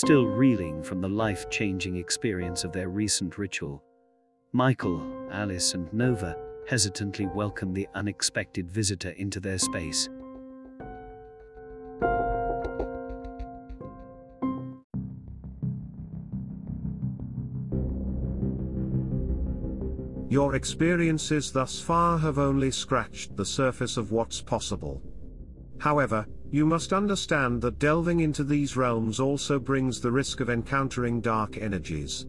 Still reeling from the life changing experience of their recent ritual, Michael, Alice, and Nova hesitantly welcome the unexpected visitor into their space. Your experiences thus far have only scratched the surface of what's possible. However, you must understand that delving into these realms also brings the risk of encountering dark energies.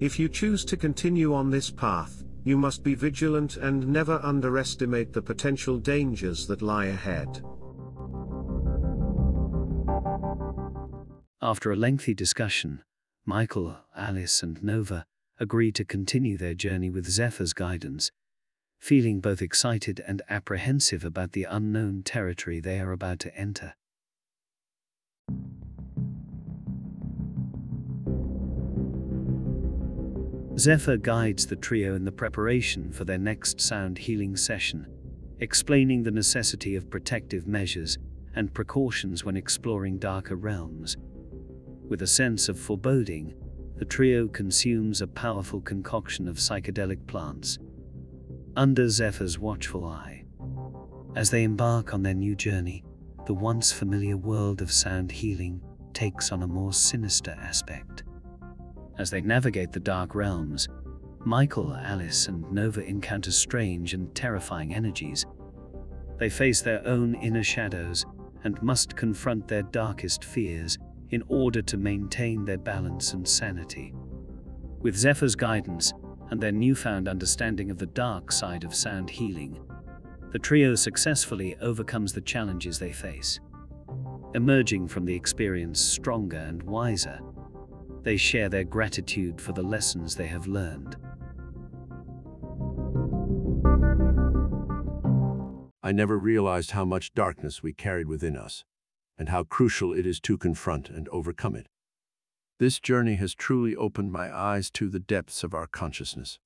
If you choose to continue on this path, you must be vigilant and never underestimate the potential dangers that lie ahead. After a lengthy discussion, Michael, Alice, and Nova agree to continue their journey with Zephyr's guidance, feeling both excited and apprehensive about the unknown territory they are about to enter. Zephyr guides the trio in the preparation for their next sound healing session, explaining the necessity of protective measures and precautions when exploring darker realms. With a sense of foreboding, the trio consumes a powerful concoction of psychedelic plants under Zephyr's watchful eye. As they embark on their new journey, the once familiar world of sound healing takes on a more sinister aspect. As they navigate the dark realms, Michael, Alice, and Nova encounter strange and terrifying energies. They face their own inner shadows and must confront their darkest fears in order to maintain their balance and sanity. With Zephyr's guidance and their newfound understanding of the dark side of sound healing, the trio successfully overcomes the challenges they face. Emerging from the experience stronger and wiser, they share their gratitude for the lessons they have learned. I never realized how much darkness we carried within us and how crucial it is to confront and overcome it. This journey has truly opened my eyes to the depths of our consciousness.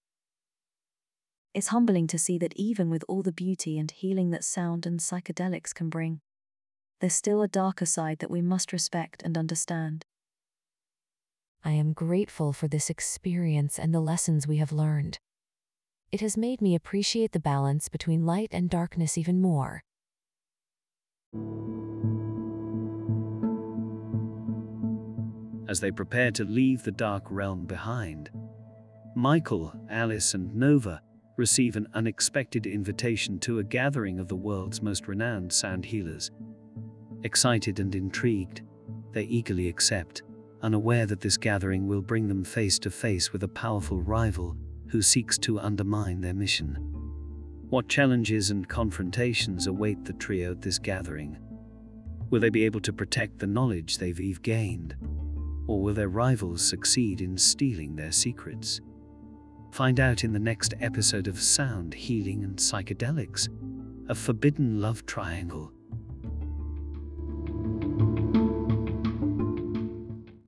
It's humbling to see that even with all the beauty and healing that sound and psychedelics can bring, there's still a darker side that we must respect and understand. I am grateful for this experience and the lessons we have learned. It has made me appreciate the balance between light and darkness even more. As they prepare to leave the dark realm behind. Michael, Alice, and Nova receive an unexpected invitation to a gathering of the world's most renowned sound healers. Excited and intrigued, they eagerly accept, unaware that this gathering will bring them face to face with a powerful rival who seeks to undermine their mission. What challenges and confrontations await the trio at this gathering? Will they be able to protect the knowledge they've gained? Or will their rivals succeed in stealing their secrets? Find out in the next episode of Sound Healing and Psychedelics, a forbidden love triangle